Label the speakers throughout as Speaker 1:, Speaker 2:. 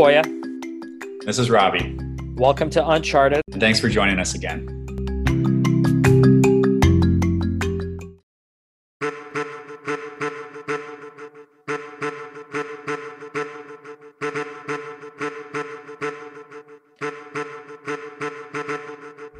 Speaker 1: Poya.
Speaker 2: This is Robbie.
Speaker 1: Welcome to Uncharted.
Speaker 2: And thanks for joining us again.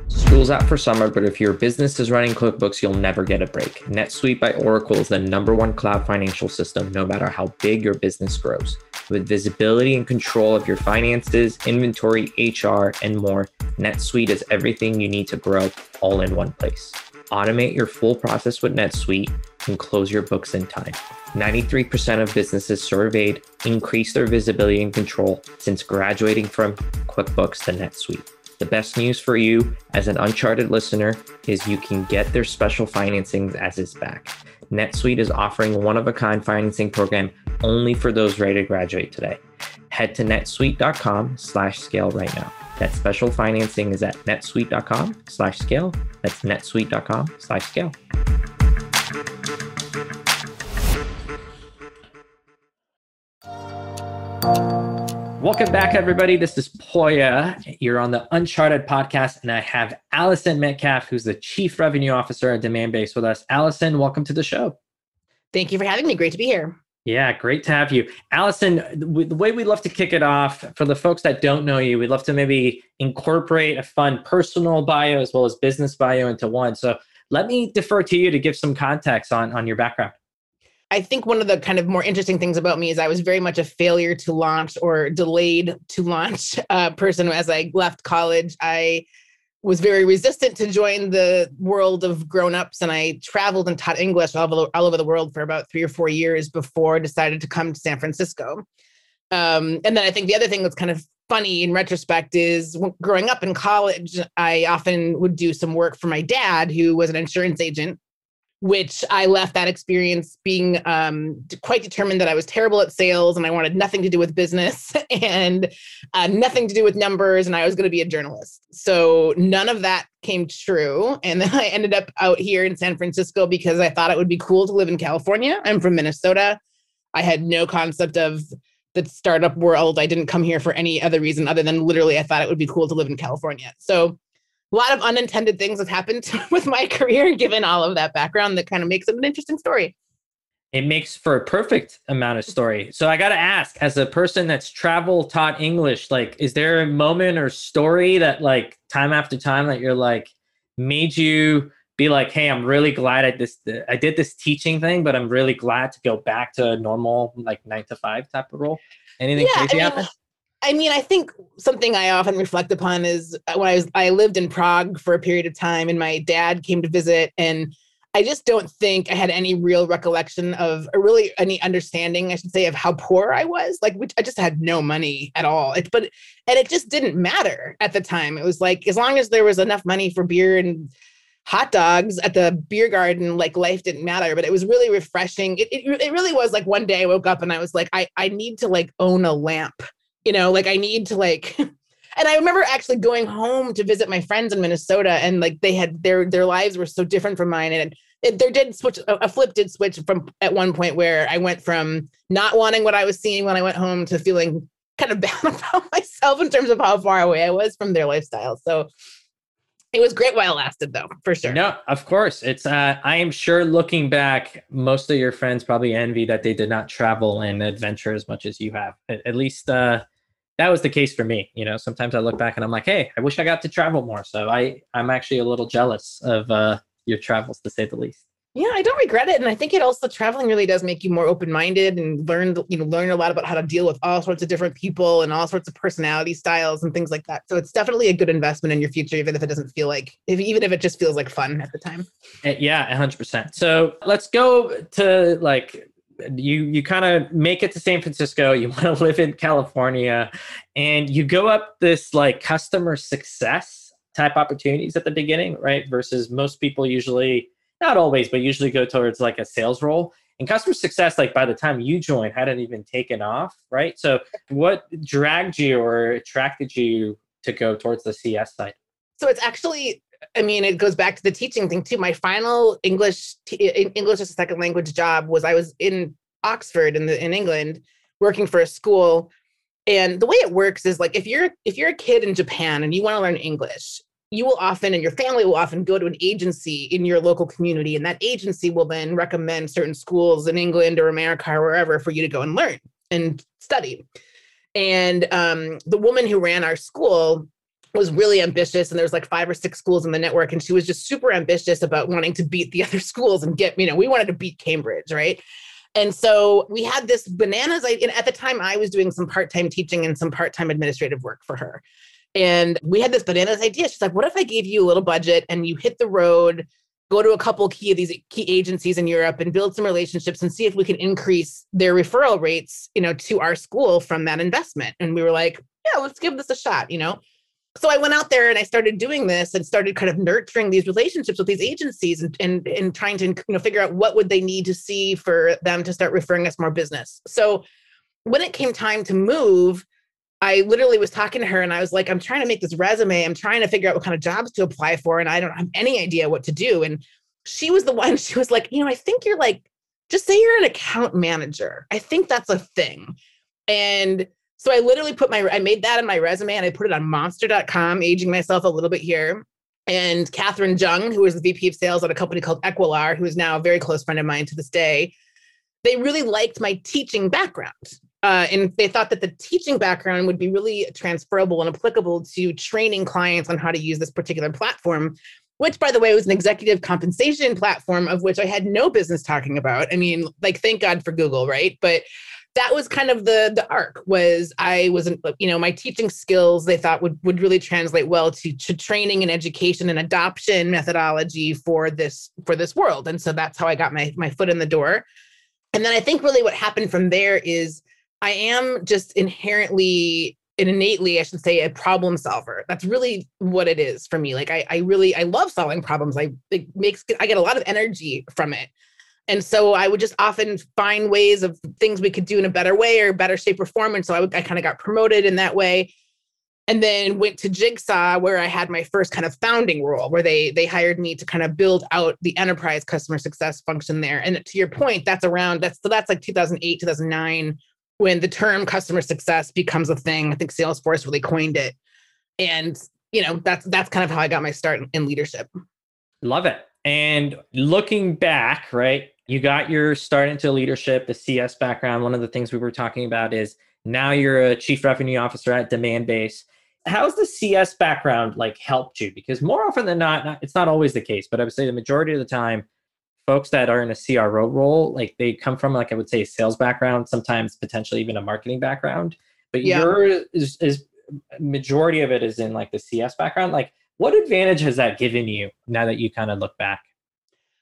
Speaker 3: School's out for summer, but if your business is running QuickBooks, you'll never get a break. NetSuite by Oracle is the number one cloud financial system, no matter how big your business grows. With visibility and control of your finances, inventory, HR, and more, NetSuite is everything you need to grow all in one place. Automate your full process with NetSuite and close your books in time. 93% of businesses surveyed increased their visibility and control since graduating from QuickBooks to NetSuite. The best news for you as an Uncharted listener is you can get their special financing as is back. NetSuite is offering one of a kind financing program only for those ready to graduate today. Head to netsuite.com slash scale right now. That special financing is at netsuite.com slash scale. That's netsuite.com slash scale. Welcome back, everybody. This is Poya. You're on the Uncharted podcast, and I have Allison Metcalf, who's the Chief Revenue Officer at Demandbase with us. Allison, welcome to the show.
Speaker 4: Thank you for having me. Great to be here.
Speaker 3: Yeah, great to have you. Allison, the way we'd love to kick it off, for the folks that don't know you, we'd love to maybe incorporate a fun personal bio as well as business bio into one. So let me defer to you to give some context on, on your background.
Speaker 4: I think one of the kind of more interesting things about me is I was very much a failure to launch or delayed to launch uh, person. As I left college, I was very resistant to join the world of grown-ups and I traveled and taught English all over, all over the world for about three or four years before I decided to come to San Francisco. Um, and then I think the other thing that's kind of funny in retrospect is growing up in college, I often would do some work for my dad, who was an insurance agent which I left that experience being um, quite determined that I was terrible at sales and I wanted nothing to do with business and uh, nothing to do with numbers, and I was going to be a journalist. So none of that came true. And then I ended up out here in San Francisco because I thought it would be cool to live in California. I'm from Minnesota. I had no concept of the startup world. I didn't come here for any other reason other than literally I thought it would be cool to live in California. So a lot of unintended things have happened with my career, given all of that background, that kind of makes it an interesting story.
Speaker 3: It makes for a perfect amount of story. So I got to ask, as a person that's travel taught English, like, is there a moment or story that, like, time after time, that you're like, made you be like, hey, I'm really glad I this I did this teaching thing, but I'm really glad to go back to a normal like nine to five type of role. Anything yeah, crazy I mean, happen?
Speaker 4: I mean, I think something I often reflect upon is uh, when I was I lived in Prague for a period of time, and my dad came to visit, and I just don't think I had any real recollection of, or really any understanding, I should say, of how poor I was. Like, which I just had no money at all. It, but and it just didn't matter at the time. It was like as long as there was enough money for beer and hot dogs at the beer garden like life didn't matter but it was really refreshing it, it, it really was like one day i woke up and i was like i i need to like own a lamp you know like i need to like and i remember actually going home to visit my friends in minnesota and like they had their their lives were so different from mine and it, there did switch a flip did switch from at one point where i went from not wanting what i was seeing when i went home to feeling kind of bad about myself in terms of how far away i was from their lifestyle. So it was great while it lasted though for sure.
Speaker 3: No of course. It's uh, i am sure looking back most of your friends probably envy that they did not travel and adventure as much as you have. At, at least uh, that was the case for me you know sometimes i look back and i'm like hey i wish i got to travel more so i i'm actually a little jealous of uh, your travels to say the least
Speaker 4: yeah, I don't regret it, and I think it also traveling really does make you more open-minded and learn, you know, learn a lot about how to deal with all sorts of different people and all sorts of personality styles and things like that. So it's definitely a good investment in your future, even if it doesn't feel like, if even if it just feels like fun at the time.
Speaker 3: Eh, yeah, hundred percent. So let's go to like you you kind of make it to San Francisco, you want to live in California, and you go up this like customer success type opportunities at the beginning, right? Versus most people usually not always, but usually go towards like a sales role. And customer success, like by the time you joined, hadn't even taken off, right? So, what dragged you or attracted you to go towards the CS side?
Speaker 4: So it's actually, I mean, it goes back to the teaching thing too. My final English English as a second language job was I was in Oxford in the in England working for a school And the way it works is like if you're if you're a kid in Japan and you want to learn English, you will often and your family will often go to an agency in your local community and that agency will then recommend certain schools in England or America or wherever for you to go and learn and study. And um, the woman who ran our school was really ambitious and there was like five or six schools in the network and she was just super ambitious about wanting to beat the other schools and get you know we wanted to beat cambridge right? And so we had this bananas and at the time i was doing some part-time teaching and some part-time administrative work for her. And we had this bananas idea. She's like what if i gave you a little budget and you hit the road go to a couple key of these key agencies in europe and build some relationships and see if we can increase their referral rates you know to our school from that investment? And we were like yeah let's give this a shot you know so I went out there and I started doing this and started kind of nurturing these relationships with these agencies and, and, and trying to you know figure out what would they need to see for them to start referring us more business. So when it came time to move, I literally was talking to her and I was like, I'm trying to make this resume. I'm trying to figure out what kind of jobs to apply for. And I don't have any idea what to do. And she was the one, she was like, you know, I think you're like, just say you're an account manager. I think that's a thing. And so I literally put my, I made that in my resume and I put it on monster.com, aging myself a little bit here. And Catherine Jung, who was the VP of sales at a company called Equilar, who is now a very close friend of mine to this day, they really liked my teaching background. Uh, and they thought that the teaching background would be really transferable and applicable to training clients on how to use this particular platform, which, by the way, was an executive compensation platform of which I had no business talking about. I mean, like, thank God for Google, right? But that was kind of the the arc was i wasn't you know my teaching skills they thought would would really translate well to, to training and education and adoption methodology for this for this world. And so that's how i got my my foot in the door. And then i think really what happened from there is i am just inherently and innately i should say a problem solver. That's really what it is for me. Like i, I really i love solving problems. I it makes i get a lot of energy from it and so I would just often find ways of things we could do in a better way or better shape or form. And so I, I kind of got promoted in that way. And then went to Jigsaw, where I had my first kind of founding role, where they they hired me to kind of build out the enterprise customer success function there. And to your point, that's around that's so that's like 2008, 2009, when the term customer success becomes a thing. I think Salesforce really coined it, and you know that's that's kind of how I got my start in leadership.
Speaker 3: Love it. And looking back, right, you got your start into leadership, the CS background. One of the things we were talking about is now you're a chief revenue officer at Demandbase. How's the CS background like helped you? Because more often than not, not, it's not always the case, but I would say the majority of the time, folks that are in a CRO role, like they come from like I would say sales background, sometimes potentially even a marketing background. But yeah. your is, is majority of it is in like the CS background. Like, what advantage has that given you now that you kind of look back?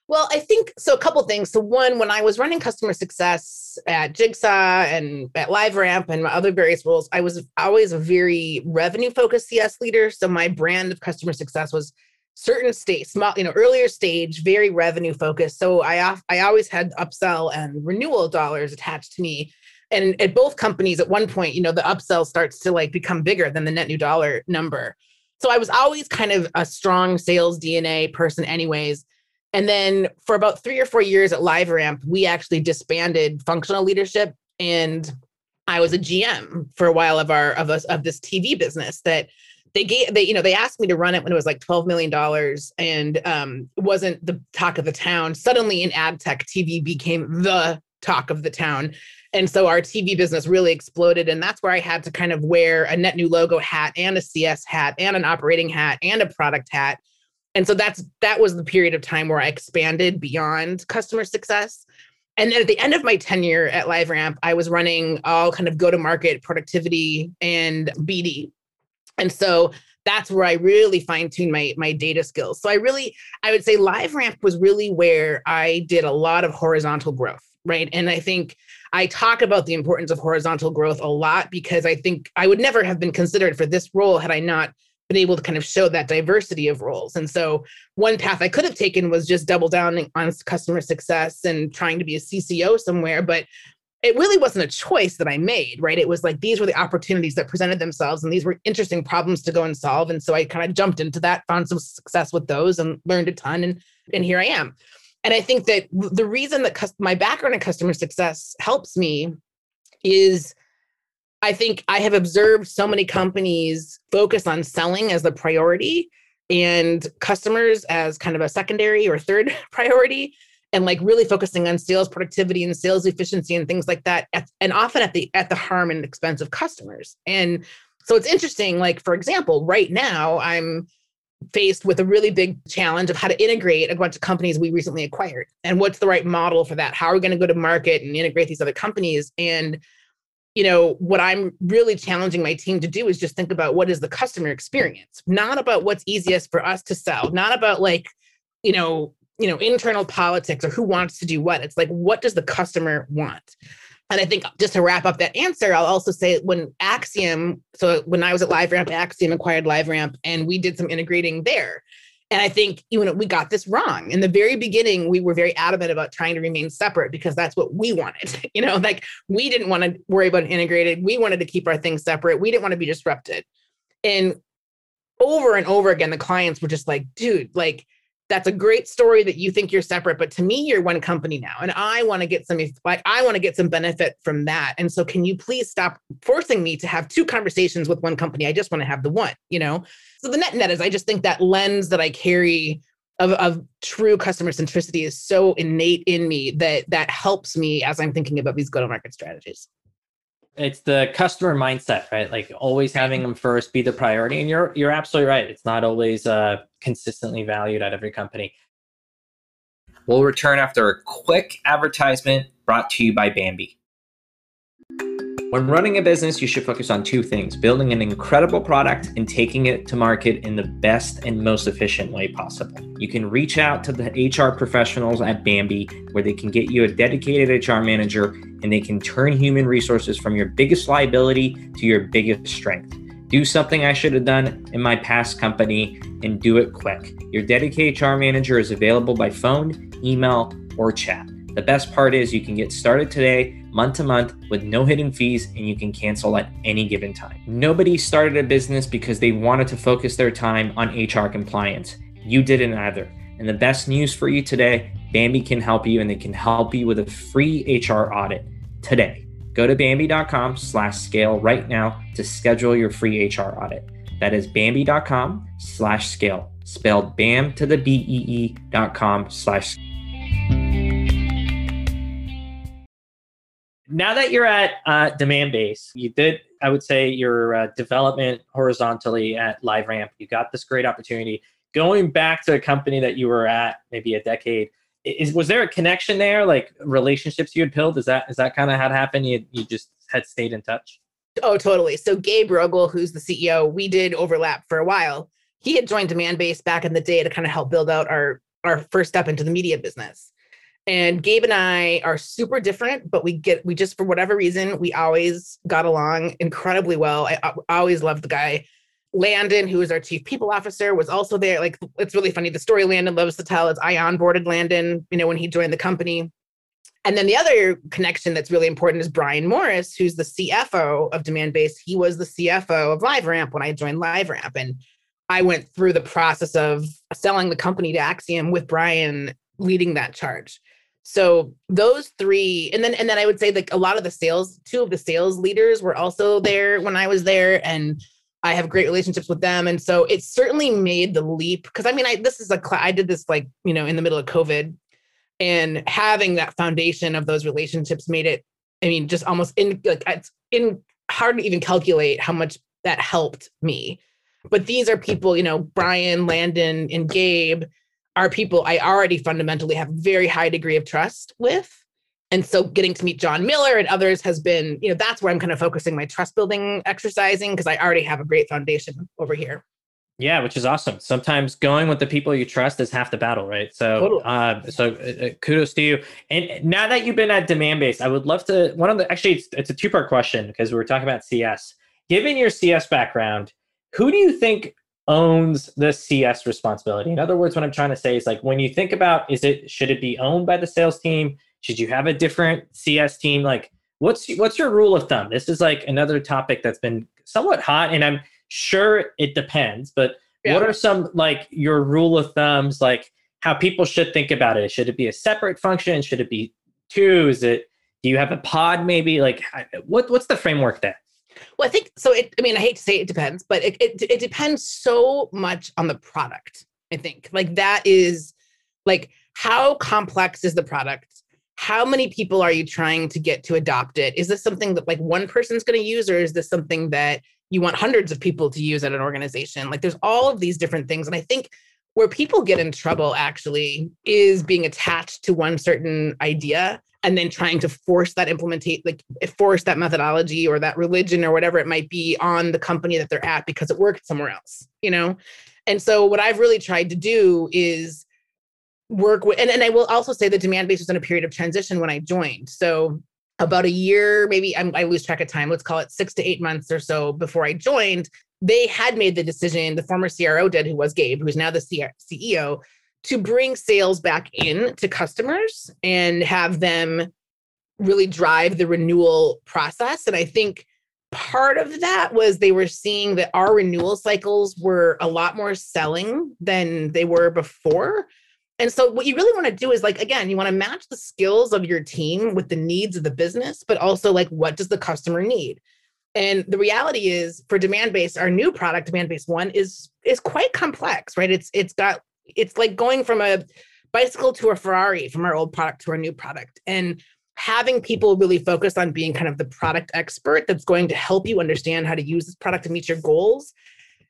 Speaker 4: Well, I think so. A couple things. So, one, when I was running customer success at Jigsaw and at LiveRamp and my other various roles, I was always a very revenue focused CS leader. So, my brand of customer success was certain state, small, you know, earlier stage, very revenue focused. So, I I always had upsell and renewal dollars attached to me. And at both companies, at one point, you know, the upsell starts to like become bigger than the net new dollar number. So, I was always kind of a strong sales DNA person, anyways and then for about three or four years at LiveRamp, we actually disbanded functional leadership. And I was a GM for a while of our of us of this TV business that they gave they you know they asked me to run it when it was like 12 million dollars and um wasn't the talk of the town suddenly in ad tech tv became the talk of the town and so our tv business really exploded and that's where i had to kind of wear a net new logo hat and a cs hat and an operating hat and a product hat and so that's that was the period of time where I expanded beyond customer success. And then at the end of my tenure at LiveRamp, I was running all kind of go to market productivity and BD. And so that's where I really fine tuned my my data skills. So I really I would say LiveRamp was really where I did a lot of horizontal growth, right? And I think I talk about the importance of horizontal growth a lot because I think I would never have been considered for this role had I not been able to kind of show that diversity of roles. And so one path I could have taken was just double down on customer success and trying to be a CCO somewhere, but it really wasn't a choice that I made, right? It was like these were the opportunities that presented themselves and these were interesting problems to go and solve. And so I kind of jumped into that, found some success with those and learned a ton and and here I am. And I think that the reason that my background in customer success helps me is I think I have observed so many companies focus on selling as the priority and customers as kind of a secondary or third priority and like really focusing on sales productivity and sales efficiency and things like that at, and often at the at the harm and expense of customers. And so it's interesting like for example right now i'm faced with a really big challenge of how to integrate a bunch of companies we recently acquired. And what's the right model for that? How are we going to go to market and integrate these other companies? And you know what i'm really challenging my team to do is just think about what is the customer experience not about what's easiest for us to sell not about like you know you know internal politics or who wants to do what it's like what does the customer want and I think just to wrap up that answer, I'll also say when Acxiom, so when I was at LiveRamp, Acxiom acquired LiveRamp and we did some integrating there. And I think you know we got this wrong. In the very beginning, we were very adamant about trying to remain separate because that's what we wanted. You know, like we didn't want to worry about integrated. We wanted to keep our things separate. We didn't want to be disrupted. And over and over again, the clients were just like, dude, like that's a great story that you think you're separate but to me you're one company now and i want to get some like i want to get some benefit from that and so can you please stop forcing me to have two conversations with one company i just want to have the one you know so the net net is i just think that lens that i carry of, of true customer centricity is so innate in me that that helps me as i'm thinking about these go to market strategies
Speaker 1: it's the customer mindset, right? Like always having them first be the priority. And you're you're absolutely right. It's not always uh, consistently valued at every company.
Speaker 3: We'll return after a quick advertisement brought to you by Bambee. When running a business, you should focus on two things building an incredible product and taking it to market in the best and most efficient way possible. You can reach out to the HR professionals at Bambee, where they can get you a dedicated HR manager and they can turn human resources from your biggest liability to your biggest strength. Do something I should have done in my past company and do it quick. Your dedicated HR manager is available by phone, email, or chat. The best part is you can get started today month to month with no hidden fees and you can cancel at any given time. Nobody started a business because they wanted to focus their time on HR compliance. You didn't either. And the best news for you today, Bambee can help you and they can help you with a free HR audit today. Go to Bambee.com slash scale right now to schedule your free HR audit. That is Bambee.com slash scale, spelled BAM to the B-E-E dot com slash
Speaker 1: now that you're at uh, Demandbase, you did, I would say, your uh, development horizontally at LiveRamp. You got this great opportunity. Going back to a company that you were at maybe a decade, is was there a connection there, like relationships you had built? Is that is that kind of how it happened? You you just had stayed in touch.
Speaker 4: Oh, totally. So Gabe Rogol, who's the CEO, we did overlap for a while. He had joined Demandbase back in the day to kind of help build out our our first step into the media business. And Gabe and I are super different, but we get we just for whatever reason we always got along incredibly well. I, I always loved the guy. Landon, who is our chief people officer, was also there. Like it's really funny. The story Landon loves to tell is I onboarded Landon, you know, when he joined the company. And then the other connection that's really important is Brian Morris, who's the CFO of Demandbase. He was the CFO of LiveRamp when I joined LiveRamp. And I went through the process of selling the company to Acxiom with Brian leading that charge. So those three, and then and then I would say like a lot of the sales, two of the sales leaders were also there when I was there, and I have great relationships with them. And so it certainly made the leap because I mean, I this is a cl- I did this like you know in the middle of COVID, and having that foundation of those relationships made it. I mean, just almost in like it's in hard to even calculate how much that helped me. But these are people, you know, Brian, Landon, and Gabe are people I already fundamentally have very high degree of trust with. And so getting to meet Jon Miller and others has been, you know, that's where I'm kind of focusing my trust building exercising because I already have a great foundation over here.
Speaker 1: Yeah, which is awesome. Sometimes going with the people you trust is half the battle, right? So, totally. uh, so uh, uh kudos to you. And now that you've been at Demandbase, I would love to. One of the actually, it's, it's a two part question because we were talking about CS. Given your CS background, who do you think owns the CS responsibility. In other words, what I'm trying to say is like when you think about is it should it be owned by the sales team? Should you have a different CS team? Like what's what's your rule of thumb? This is like another topic that's been somewhat hot and I'm sure it depends, but yeah. what are some like your rule of thumbs like how people should think about it? Should it be a separate function? Should it be two? Is it do you have a pod maybe? Like what what's the framework there?
Speaker 4: Well, I think so. It, I mean, I hate to say it depends, but it, it, it depends so much on the product. I think like that is like how complex is the product? How many people are you trying to get to adopt it? Is this something that like one person's going to use, or is this something that you want hundreds of people to use at an organization? Like, there's all of these different things, and I think where people get in trouble actually is being attached to one certain idea and then trying to force that implementate like force that methodology or that religion or whatever it might be on the company that they're at because it worked somewhere else you know and so what i've really tried to do is work with and, and i will also say the Demandbase was in a period of transition when i joined so about a year maybe I'm, i lose track of time let's call it six to eight months or so before i joined they had made the decision the former cro did who was gabe who's now the ceo to bring sales back in to customers and have them really drive the renewal process. And I think part of that was they were seeing that our renewal cycles were a lot more selling than they were before. And so what you really want to do is like again, you want to match the skills of your team with the needs of the business, but also like what does the customer need? And the reality is for Demandbase, our new product, Demandbase one, is is quite complex, right? It's it's got it's like going from a bicycle to a Ferrari from our old product to our new product. And having people really focus on being kind of the product expert that's going to help you understand how to use this product to meet your goals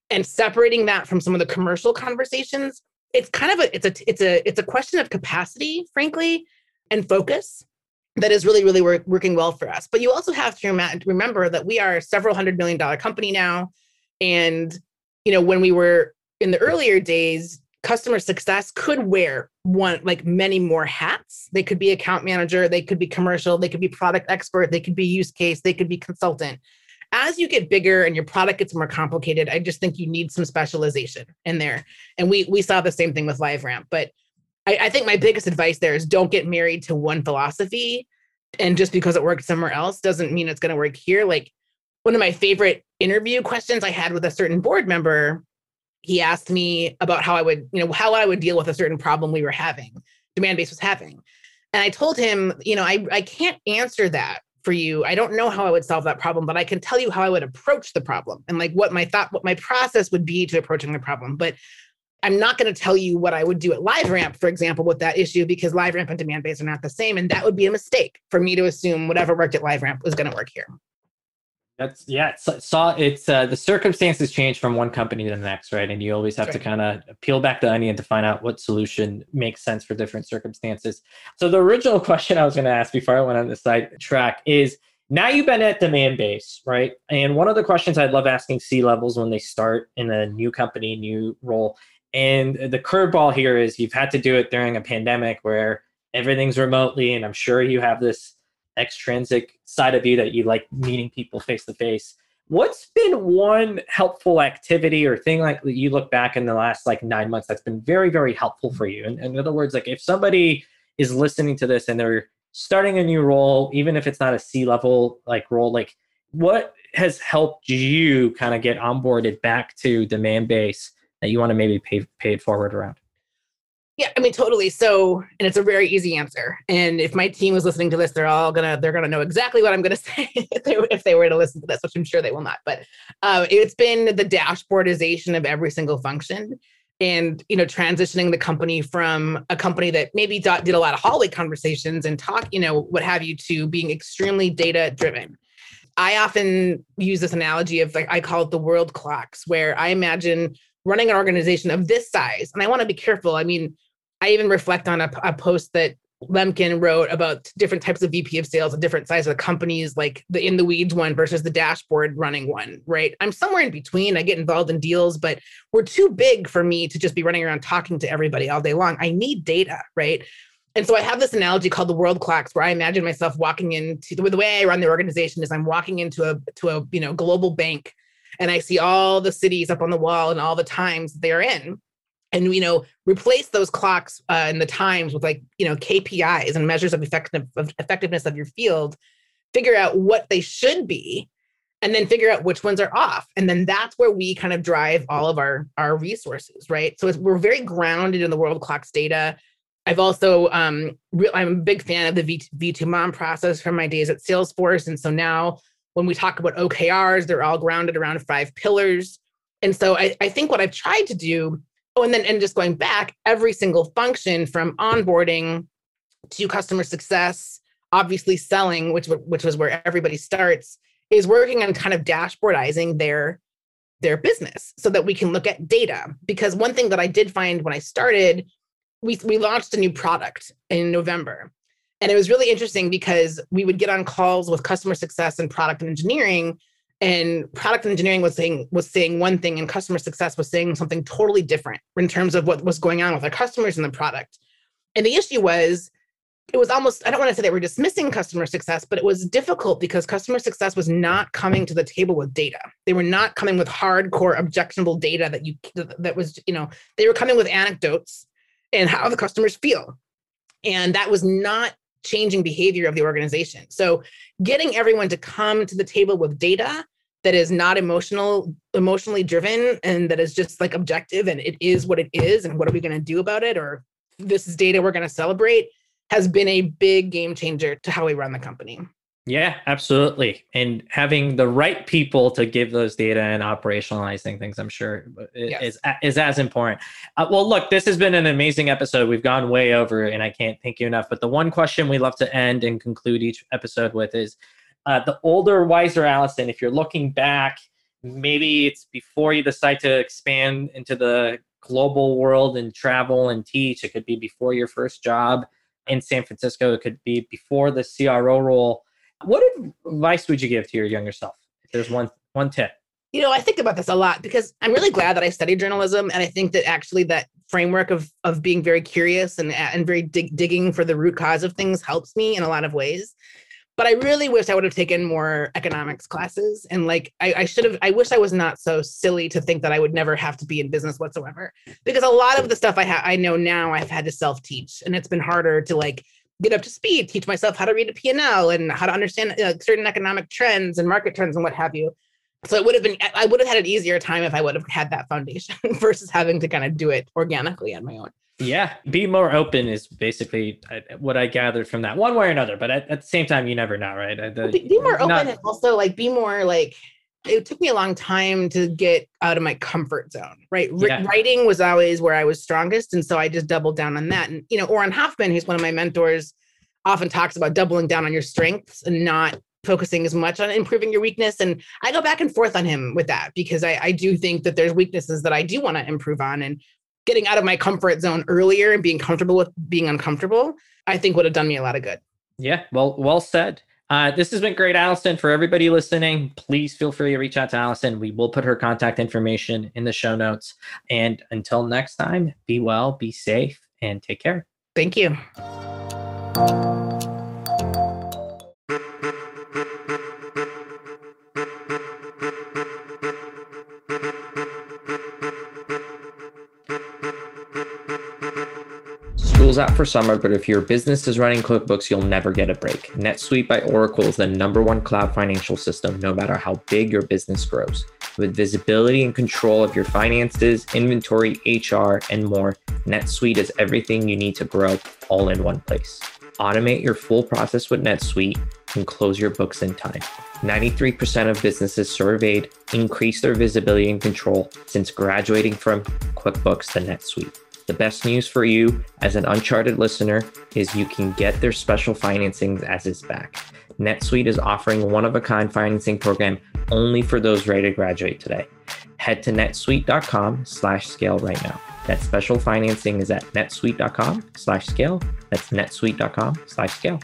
Speaker 4: and separating that from some of the commercial conversations it's kind of a it's a it's a it's a question of capacity frankly and focus that is really really work, working well for us. But you also have to remember that we are a several hundred million dollar company now. And you know when we were in the earlier days customer success could wear one like many more hats. They could be account manager they could be commercial they could be product expert they could be use case they could be consultant as you get bigger and your product gets more complicated i just think you need some specialization in there. And we we saw the same thing with liveramp but I, I think my biggest advice there is don't get married to one philosophy. And just because it worked somewhere else doesn't mean it's going to work here. Like one of my favorite interview questions i had with a certain board member he asked me about how I would, you know, how I would deal with a certain problem we were having, Demandbase was having. And I told him, you know, I, I can't answer that for you. I don't know how I would solve that problem, but I can tell you how I would approach the problem and like what my thought, what my process would be to approaching the problem. But I'm not going to tell you what I would do at LiveRamp, for example, with that issue, because LiveRamp and Demandbase are not the same. And that would be a mistake for me to assume whatever worked at LiveRamp was going to work here.
Speaker 3: That's yeah. It's, saw it's uh, the circumstances change from one company to the next, right? And you always have to kind of peel back the onion to find out what solution makes sense for different circumstances. So the original question I was going to ask before I went on the side track is: now you've been at Demandbase, right? And one of the questions I love asking C levels when they start in a new company, new role, and the curveball here is you've had to do it during a pandemic where everything's remotely, and I'm sure you have this extrinsic side of you that you like meeting people face to face. What's been one helpful activity or thing like you look back in the last like nine months that's been very very helpful for you? And, in other words like if somebody is listening to this and they're starting a new role even if it's not a c level like role like what has helped you kind of get onboarded back to Demandbase that you want to maybe pay, pay it forward around
Speaker 4: yeah, I mean totally. So, and it's a very easy answer. And if my team was listening to this, they're all gonna they're gonna know exactly what I'm gonna say if they if they were to listen to this, which I'm sure they will not. But um, it's been the dashboardization of every single function, and you know transitioning the company from a company that maybe did a lot of hallway conversations and talk, you know, what have you, to being extremely data driven. I often use this analogy of like I call it the world clocks, where I imagine running an organization of this size, and I want to be careful. I mean I even reflect on a, a post that Lemkin wrote about different types of VP of sales and different sizes of companies, like the in the weeds one versus the dashboard running one, right? I'm somewhere in between. I get involved in deals, but we're too big for me to just be running around talking to everybody all day long. I need data, right? And so I have this analogy called the world clocks, where I imagine myself walking into the, way I run the organization is I'm walking into a to a you know global bank, and I see all the cities up on the wall and all the times they're in and you know replace those clocks uh, and the times with like you know KPIs and measures of, effective, of effectiveness of your field figure out what they should be and then figure out which ones are off and then that's where we kind of drive all of our our resources right so we're very grounded in the world clocks data i've also um re- i'm a big fan of the v, v2mom process from my days at salesforce and so now When we talk about OKRs, they're all grounded around five pillars. And so I, I think what I've tried to do, oh, and then and just going back, every single function from onboarding to customer success, obviously selling, which which was where everybody starts, is working on kind of dashboardizing their their business so that we can look at data. Because one thing that I did find when I started, we we launched a new product in November. And it was really interesting because we would get on calls with customer success and product engineering and product engineering was saying was saying one thing and customer success was saying something totally different in terms of what was going on with our customers and the product. And the issue was it was almost i don't want to say they were dismissing customer success but it was difficult because customer success was not coming to the table with data. They were not coming with hardcore objectionable data that you that was you know they were coming with anecdotes and how the customers feel. And that was not changing behavior of the organization. So getting everyone to come to the table with data that is not emotional emotionally driven and that is just like objective and it is what it is and what are we going to do about it or this is data we're going to celebrate has been a big game changer to how we run the company.
Speaker 1: Yeah, absolutely. And having the right people to give those data and operationalizing things, I'm sure yes. is is as important. Uh, well, look, this has been an amazing episode. We've gone way over, and I can't thank you enough. But the one question we love to end and conclude each episode with is uh, the older, wiser Allison. If you're looking back, maybe it's before you decide to expand into the global world and travel and teach. It could be before your first job in San Francisco. It could be before the CRO role what advice would you give to your younger self? If there's one one tip.
Speaker 4: You know, I think about this a lot because I'm really glad that I studied journalism, and I think that actually that framework of of being very curious and and very dig, digging for the root cause of things helps me in a lot of ways. But I really wish I would have taken more economics classes, and like I, I should have. I wish I was not so silly to think that I would never have to be in business whatsoever, because a lot of the stuff I ha- I know now I've had to self teach, and it's been harder to like get up to speed, teach myself how to read a P&L and how to understand uh, certain economic trends and market trends and what have you. So it would have been, I would have had an easier time if I would have had that foundation versus having to kind of do it organically on my own.
Speaker 1: Yeah, be more open is basically uh, what I gathered from that, one way or another. But at, at the same time, you never know, right?
Speaker 4: The, be, be, more open not, and also like be more like it took me a long time to get out of my comfort zone, right? Yeah. Writing was always where I was strongest. And so I just doubled down on that. And, you know, Auren Hoffman, who's one of my mentors, often talks about doubling down on your strengths and not focusing as much on improving your weakness. And I go back and forth on him with that because I, I do think that there's weaknesses that I do want to improve on. And getting out of my comfort zone earlier and being comfortable with being uncomfortable, I think would have done me a lot of good.
Speaker 1: Yeah, well, well said. Uh, this has been great, Allison. For everybody listening, please feel free to reach out to Allison. We will put her contact information in the show notes. And until next time, be well, be safe, and take care.
Speaker 4: Thank you.
Speaker 3: School's out for summer, but if your business is running QuickBooks, you'll never get a break. NetSuite by Oracle is the number one cloud financial system, no matter how big your business grows. With visibility and control of your finances, inventory, HR, and more, NetSuite is everything you need to grow all in one place. Automate your full process with NetSuite and close your books in time. 93% of businesses surveyed increased their visibility and control since graduating from QuickBooks to NetSuite. The best news for you as an Uncharted listener is you can get their special financing as it's back. NetSuite is offering one of a kind financing program only for those ready to graduate today. Head to netsuite.com slash scale right now. That special financing is at netsuite.com slash scale. That's netsuite.com slash scale.